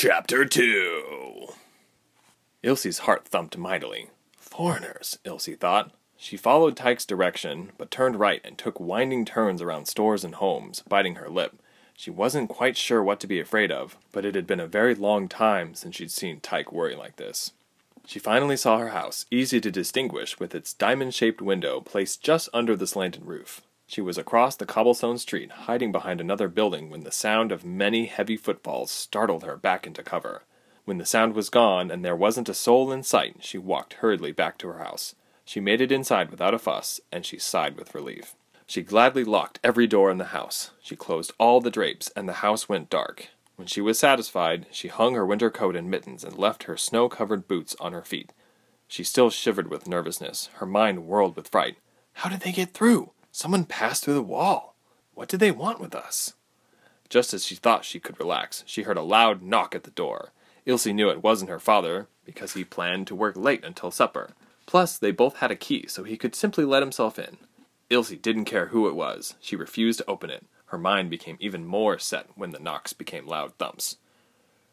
Chapter 2 Ilse's heart thumped mightily. Foreigners, Ilse thought. She followed Tyke's direction, but turned right and took winding turns around stores and homes, biting her lip. She wasn't quite sure what to be afraid of, but it had been a very long time since she'd seen Tyke worry like this. She finally saw her house, easy to distinguish with its diamond shaped window placed just under the slanted roof. She was across the cobblestone street, hiding behind another building, when the sound of many heavy footfalls startled her back into cover. When the sound was gone and there wasn't a soul in sight, she walked hurriedly back to her house. She made it inside without a fuss, and she sighed with relief. She gladly locked every door in the house. She closed all the drapes, and the house went dark. When she was satisfied, she hung her winter coat and mittens and left her snow covered boots on her feet. She still shivered with nervousness. Her mind whirled with fright. How did they get through? Someone passed through the wall. What did they want with us? Just as she thought she could relax, she heard a loud knock at the door. Ilse knew it wasn't her father, because he planned to work late until supper. Plus, they both had a key, so he could simply let himself in. Ilse didn't care who it was. She refused to open it. Her mind became even more set when the knocks became loud thumps.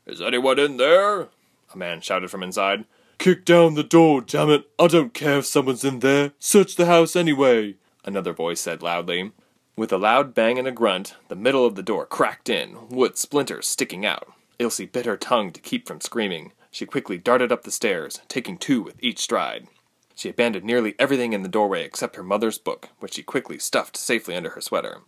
Is anyone in there? A man shouted from inside. Kick down the door, damn it! I don't care if someone's in there. Search the house anyway. Another voice said loudly. With a loud bang and a grunt, the middle of the door cracked in, wood splinters sticking out. Ilse bit her tongue to keep from screaming. She quickly darted up the stairs, taking two with each stride. She abandoned nearly everything in the doorway except her mother's book, which she quickly stuffed safely under her sweater.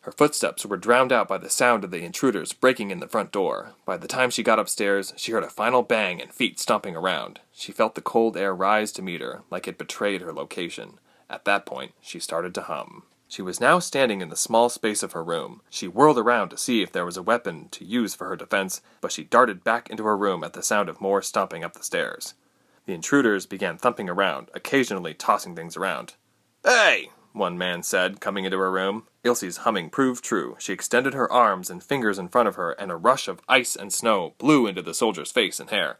Her footsteps were drowned out by the sound of the intruders breaking in the front door. By the time she got upstairs, she heard a final bang and feet stomping around. She felt the cold air rise to meet her, like it betrayed her location. At that point, she started to hum. She was now standing in the small space of her room. She whirled around to see if there was a weapon to use for her defense, but she darted back into her room at the sound of more stomping up the stairs. The intruders began thumping around, occasionally tossing things around. Hey! one man said, coming into her room. Ilse's humming proved true. She extended her arms and fingers in front of her, and a rush of ice and snow blew into the soldier's face and hair.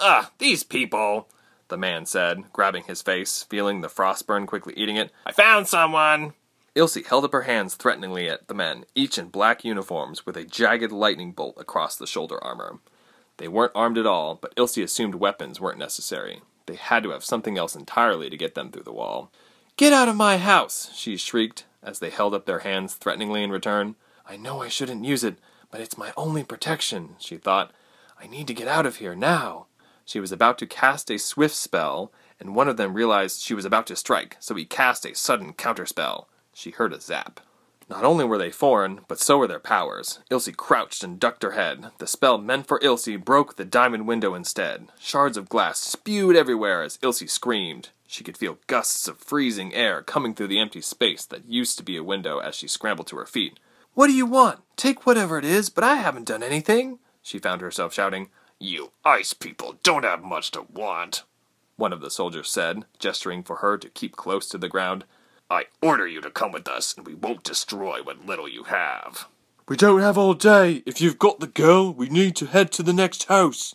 Ah, these people! The man said, grabbing his face, feeling the frostburn quickly eating it. I found someone! Ilse held up her hands threateningly at the men, each in black uniforms with a jagged lightning bolt across the shoulder armor. They weren't armed at all, but Ilse assumed weapons weren't necessary. They had to have something else entirely to get them through the wall. Get out of my house! she shrieked, as they held up their hands threateningly in return. I know I shouldn't use it, but it's my only protection, she thought. I need to get out of here now. She was about to cast a swift spell, and one of them realized she was about to strike, so he cast a sudden counterspell. She heard a zap. Not only were they foreign, but so were their powers. Ilse crouched and ducked her head. The spell meant for Ilse broke the diamond window instead. Shards of glass spewed everywhere as Ilse screamed. She could feel gusts of freezing air coming through the empty space that used to be a window as she scrambled to her feet. What do you want? Take whatever it is, but I haven't done anything, she found herself shouting. You ice people don't have much to want, one of the soldiers said, gesturing for her to keep close to the ground. I order you to come with us, and we won't destroy what little you have. We don't have all day. If you've got the girl, we need to head to the next house,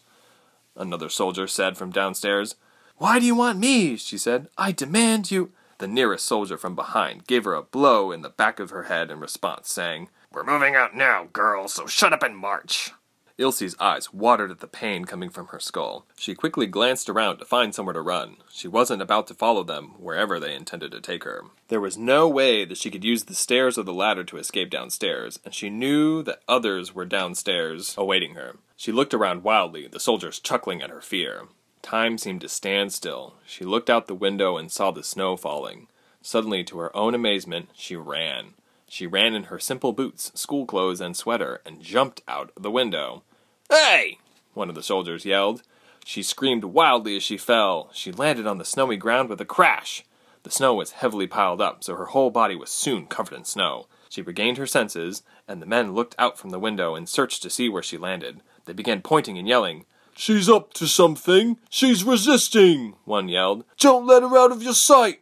another soldier said from downstairs. Why do you want me? she said. I demand you. The nearest soldier from behind gave her a blow in the back of her head in response, saying, We're moving out now, girl, so shut up and march. Ilse's eyes watered at the pain coming from her skull. She quickly glanced around to find somewhere to run. She wasn't about to follow them wherever they intended to take her. There was no way that she could use the stairs or the ladder to escape downstairs, and she knew that others were downstairs awaiting her. She looked around wildly, the soldiers chuckling at her fear. Time seemed to stand still. She looked out the window and saw the snow falling. Suddenly, to her own amazement, she ran. She ran in her simple boots, school clothes, and sweater, and jumped out the window. Hey! one of the soldiers yelled. She screamed wildly as she fell. She landed on the snowy ground with a crash. The snow was heavily piled up, so her whole body was soon covered in snow. She regained her senses, and the men looked out from the window and searched to see where she landed. They began pointing and yelling. She's up to something! She's resisting! One yelled. Don't let her out of your sight!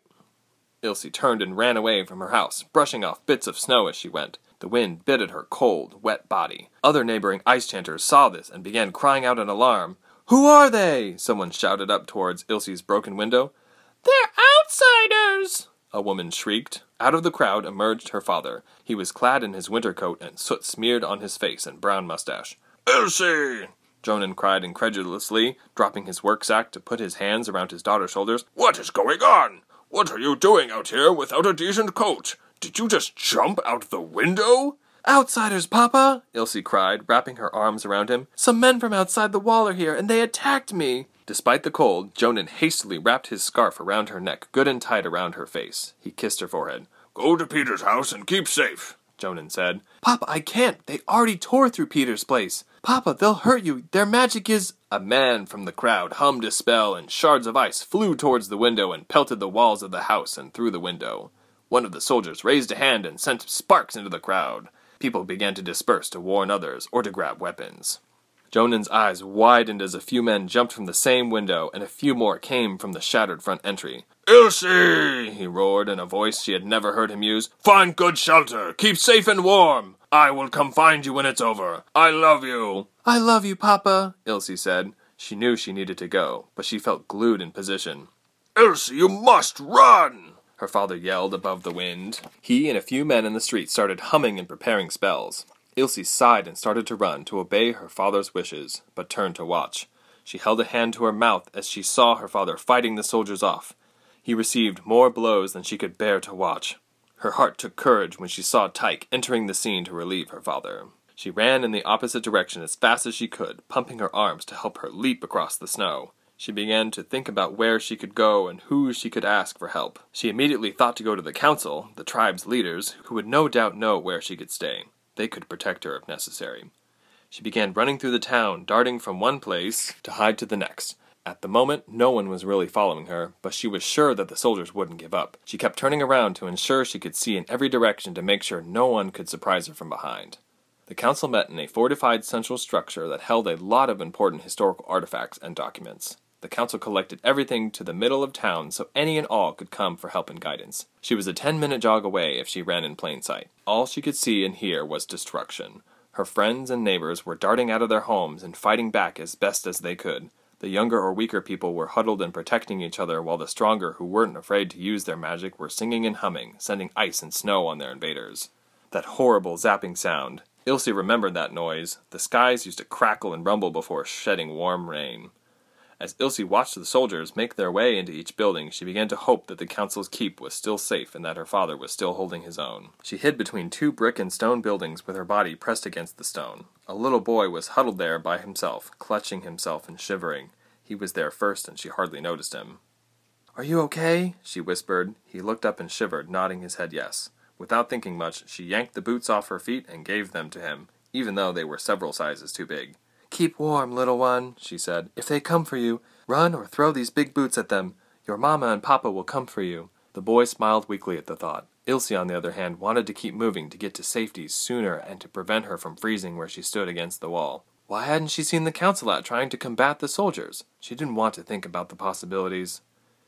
Ilse turned and ran away from her house, brushing off bits of snow as she went. The wind bit at her cold, wet body. Other neighboring ice chanters saw this and began crying out in alarm. Who are they? Someone shouted up towards Ilse's broken window. They're outsiders! A woman shrieked. Out of the crowd emerged her father. He was clad in his winter coat and soot smeared on his face and brown mustache. Ilse! Jonan cried incredulously, dropping his work sack to put his hands around his daughter's shoulders. What is going on? What are you doing out here without a decent coat? Did you just jump out the window? Outsiders, Papa! Ilse cried, wrapping her arms around him. Some men from outside the wall are here, and they attacked me! Despite the cold, Jonan hastily wrapped his scarf around her neck, good and tight around her face. He kissed her forehead. Go to Peter's house and keep safe, Jonan said. Papa, I can't. They already tore through Peter's place. Papa, they'll hurt you. Their magic is. A man from the crowd hummed a spell, and shards of ice flew towards the window and pelted the walls of the house and through the window. One of the soldiers raised a hand and sent sparks into the crowd. People began to disperse to warn others or to grab weapons. Jonan's eyes widened as a few men jumped from the same window, and a few more came from the shattered front entry. Ilse! he roared in a voice she had never heard him use. Find good shelter. Keep safe and warm. I will come find you when it's over. I love you. I love you, Papa, Ilse said. She knew she needed to go, but she felt glued in position. Ilse, you must run! Her father yelled above the wind. He and a few men in the street started humming and preparing spells. Ilse sighed and started to run to obey her father's wishes, but turned to watch. She held a hand to her mouth as she saw her father fighting the soldiers off. He received more blows than she could bear to watch. Her heart took courage when she saw Tyke entering the scene to relieve her father. She ran in the opposite direction as fast as she could, pumping her arms to help her leap across the snow. She began to think about where she could go and who she could ask for help. She immediately thought to go to the council, the tribe's leaders, who would no doubt know where she could stay. They could protect her if necessary. She began running through the town, darting from one place to hide to the next. At the moment, no one was really following her, but she was sure that the soldiers wouldn't give up. She kept turning around to ensure she could see in every direction to make sure no one could surprise her from behind. The council met in a fortified central structure that held a lot of important historical artifacts and documents. The council collected everything to the middle of town so any and all could come for help and guidance. She was a ten minute jog away if she ran in plain sight. All she could see and hear was destruction. Her friends and neighbors were darting out of their homes and fighting back as best as they could. The younger or weaker people were huddled and protecting each other, while the stronger, who weren't afraid to use their magic, were singing and humming, sending ice and snow on their invaders. That horrible zapping sound. Ilse remembered that noise. The skies used to crackle and rumble before shedding warm rain. As Ilse watched the soldiers make their way into each building, she began to hope that the council's keep was still safe and that her father was still holding his own. She hid between two brick and stone buildings with her body pressed against the stone. A little boy was huddled there by himself, clutching himself and shivering. He was there first, and she hardly noticed him. Are you okay? she whispered. He looked up and shivered, nodding his head yes. Without thinking much, she yanked the boots off her feet and gave them to him, even though they were several sizes too big. Keep warm, little one, she said. If they come for you, run or throw these big boots at them. Your mamma and papa will come for you. The boy smiled weakly at the thought. Ilse, on the other hand, wanted to keep moving to get to safety sooner and to prevent her from freezing where she stood against the wall. Why hadn't she seen the council out trying to combat the soldiers? She didn't want to think about the possibilities.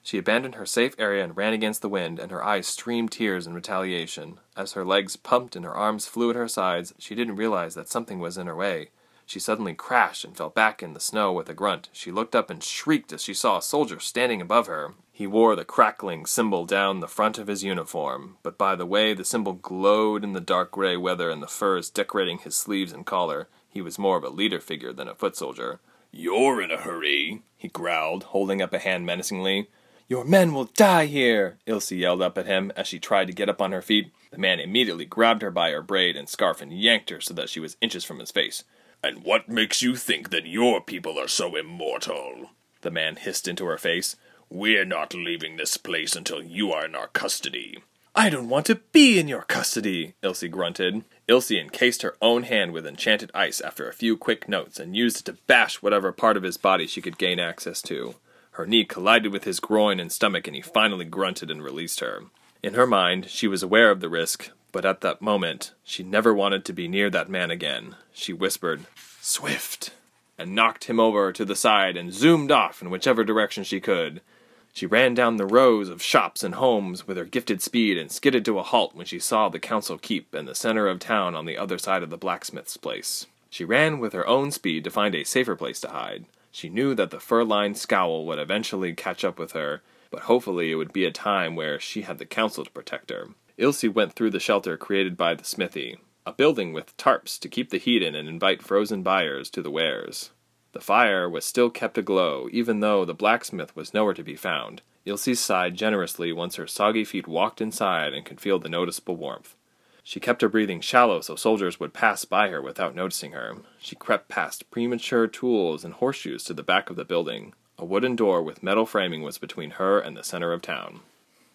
She abandoned her safe area and ran against the wind, and her eyes streamed tears in retaliation. As her legs pumped and her arms flew at her sides, she didn't realize that something was in her way. She suddenly crashed and fell back in the snow with a grunt. She looked up and shrieked as she saw a soldier standing above her. He wore the crackling symbol down the front of his uniform, but by the way the symbol glowed in the dark gray weather and the furs decorating his sleeves and collar, he was more of a leader figure than a foot soldier. You're in a hurry, he growled, holding up a hand menacingly. Your men will die here, Ilse yelled up at him as she tried to get up on her feet. The man immediately grabbed her by her braid and scarf and yanked her so that she was inches from his face. And what makes you think that your people are so immortal? The man hissed into her face. We're not leaving this place until you are in our custody. I don't want to be in your custody, Ilse grunted. Ilse encased her own hand with enchanted ice after a few quick notes and used it to bash whatever part of his body she could gain access to. Her knee collided with his groin and stomach, and he finally grunted and released her. In her mind, she was aware of the risk, but at that moment, she never wanted to be near that man again. She whispered, Swift, and knocked him over to the side and zoomed off in whichever direction she could. She ran down the rows of shops and homes with her gifted speed and skidded to a halt when she saw the council keep and the center of town on the other side of the blacksmith's place. She ran with her own speed to find a safer place to hide. She knew that the fur lined scowl would eventually catch up with her, but hopefully it would be a time where she had the council to protect her. Ilse went through the shelter created by the smithy, a building with tarps to keep the heat in and invite frozen buyers to the wares. The fire was still kept aglow, even though the blacksmith was nowhere to be found. Ilse sighed generously once her soggy feet walked inside and could feel the noticeable warmth. She kept her breathing shallow so soldiers would pass by her without noticing her. She crept past premature tools and horseshoes to the back of the building. A wooden door with metal framing was between her and the center of town.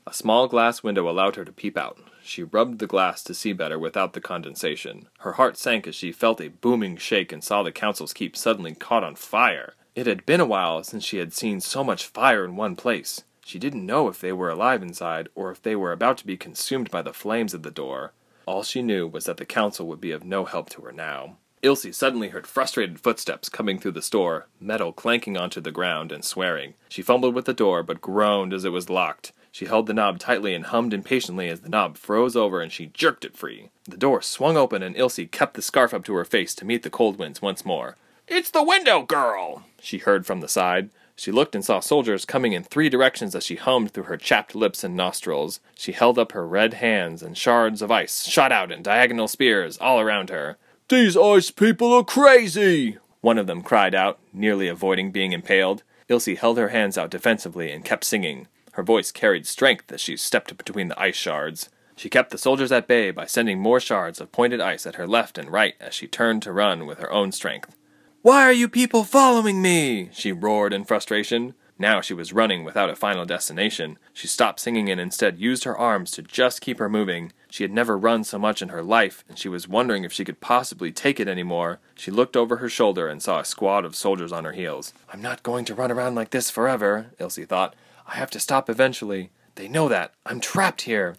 A small glass window allowed her to peep out. She rubbed the glass to see better without the condensation. Her heart sank as she felt a booming shake and saw the council's keep suddenly caught on fire. It had been a while since she had seen so much fire in one place. She didn't know if they were alive inside or if they were about to be consumed by the flames of the door. All she knew was that the council would be of no help to her now. Ilse suddenly heard frustrated footsteps coming through the store, metal clanking onto the ground, and swearing. She fumbled with the door, but groaned as it was locked. She held the knob tightly and hummed impatiently as the knob froze over and she jerked it free. The door swung open and Ilse kept the scarf up to her face to meet the cold winds once more. It's the window girl! She heard from the side. She looked and saw soldiers coming in three directions as she hummed through her chapped lips and nostrils. She held up her red hands, and shards of ice shot out in diagonal spears all around her. These ice people are crazy! One of them cried out, nearly avoiding being impaled. Ilse held her hands out defensively and kept singing. Her voice carried strength as she stepped between the ice shards. She kept the soldiers at bay by sending more shards of pointed ice at her left and right as she turned to run with her own strength. Why are you people following me? she roared in frustration. Now she was running without a final destination. She stopped singing and instead used her arms to just keep her moving. She had never run so much in her life, and she was wondering if she could possibly take it any more. She looked over her shoulder and saw a squad of soldiers on her heels. I'm not going to run around like this forever, Ilse thought. I have to stop eventually. They know that. I'm trapped here.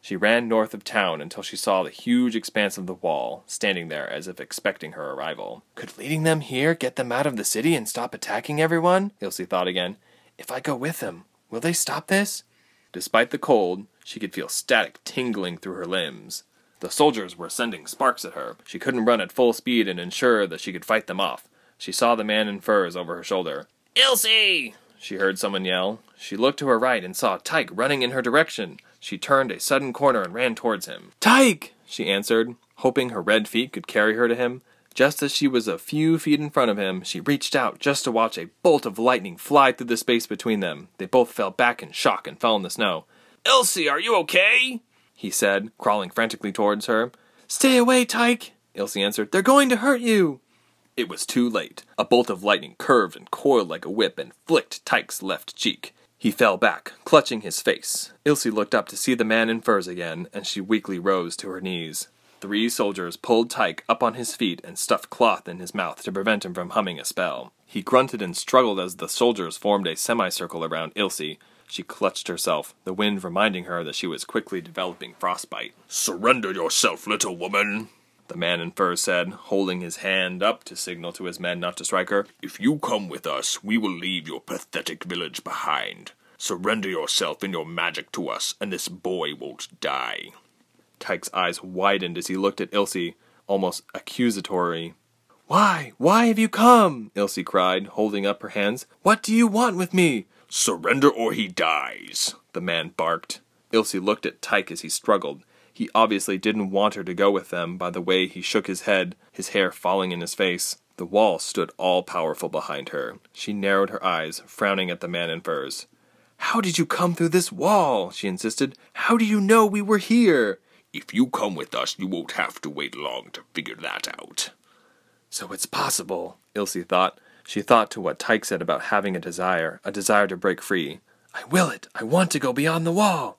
She ran north of town until she saw the huge expanse of the wall, standing there as if expecting her arrival. Could leading them here get them out of the city and stop attacking everyone? Ilse thought again. If I go with them, will they stop this? Despite the cold, she could feel static tingling through her limbs. The soldiers were sending sparks at her. She couldn't run at full speed and ensure that she could fight them off. She saw the man in furs over her shoulder. Ilse! She heard someone yell. She looked to her right and saw Tyke running in her direction. She turned a sudden corner and ran towards him. Tyke! she answered, hoping her red feet could carry her to him. Just as she was a few feet in front of him, she reached out just to watch a bolt of lightning fly through the space between them. They both fell back in shock and fell in the snow. Ilse, are you okay? he said, crawling frantically towards her. Stay away, Tyke, Ilse answered. They're going to hurt you. It was too late. A bolt of lightning curved and coiled like a whip and flicked Tyke's left cheek. He fell back, clutching his face. Ilse looked up to see the man in furs again, and she weakly rose to her knees. Three soldiers pulled Tyke up on his feet and stuffed cloth in his mouth to prevent him from humming a spell. He grunted and struggled as the soldiers formed a semicircle around Ilse. She clutched herself, the wind reminding her that she was quickly developing frostbite. Surrender yourself, little woman, the man in furs said, holding his hand up to signal to his men not to strike her. If you come with us, we will leave your pathetic village behind. Surrender yourself and your magic to us, and this boy won't die. Tyke's eyes widened as he looked at Ilse, almost accusatory. Why? Why have you come? Ilse cried, holding up her hands. What do you want with me? Surrender or he dies, the man barked. Ilse looked at Tyke as he struggled. He obviously didn't want her to go with them by the way he shook his head, his hair falling in his face. The wall stood all powerful behind her. She narrowed her eyes, frowning at the man in furs. How did you come through this wall? she insisted. How do you know we were here? If you come with us, you won't have to wait long to figure that out. So it's possible, Ilse thought. She thought to what Tyke said about having a desire, a desire to break free. I will it. I want to go beyond the wall.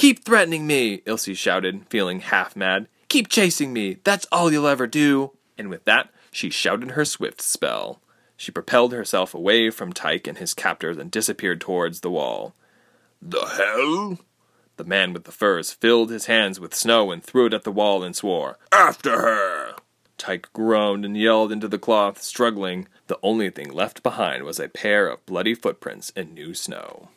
Keep threatening me, Ilse shouted, feeling half mad. Keep chasing me. That's all you'll ever do. And with that, she shouted her swift spell. She propelled herself away from Tyke and his captors and disappeared towards the wall. The hell? The man with the furs filled his hands with snow and threw it at the wall and swore, After her! Tyke groaned and yelled into the cloth, struggling. The only thing left behind was a pair of bloody footprints in new snow.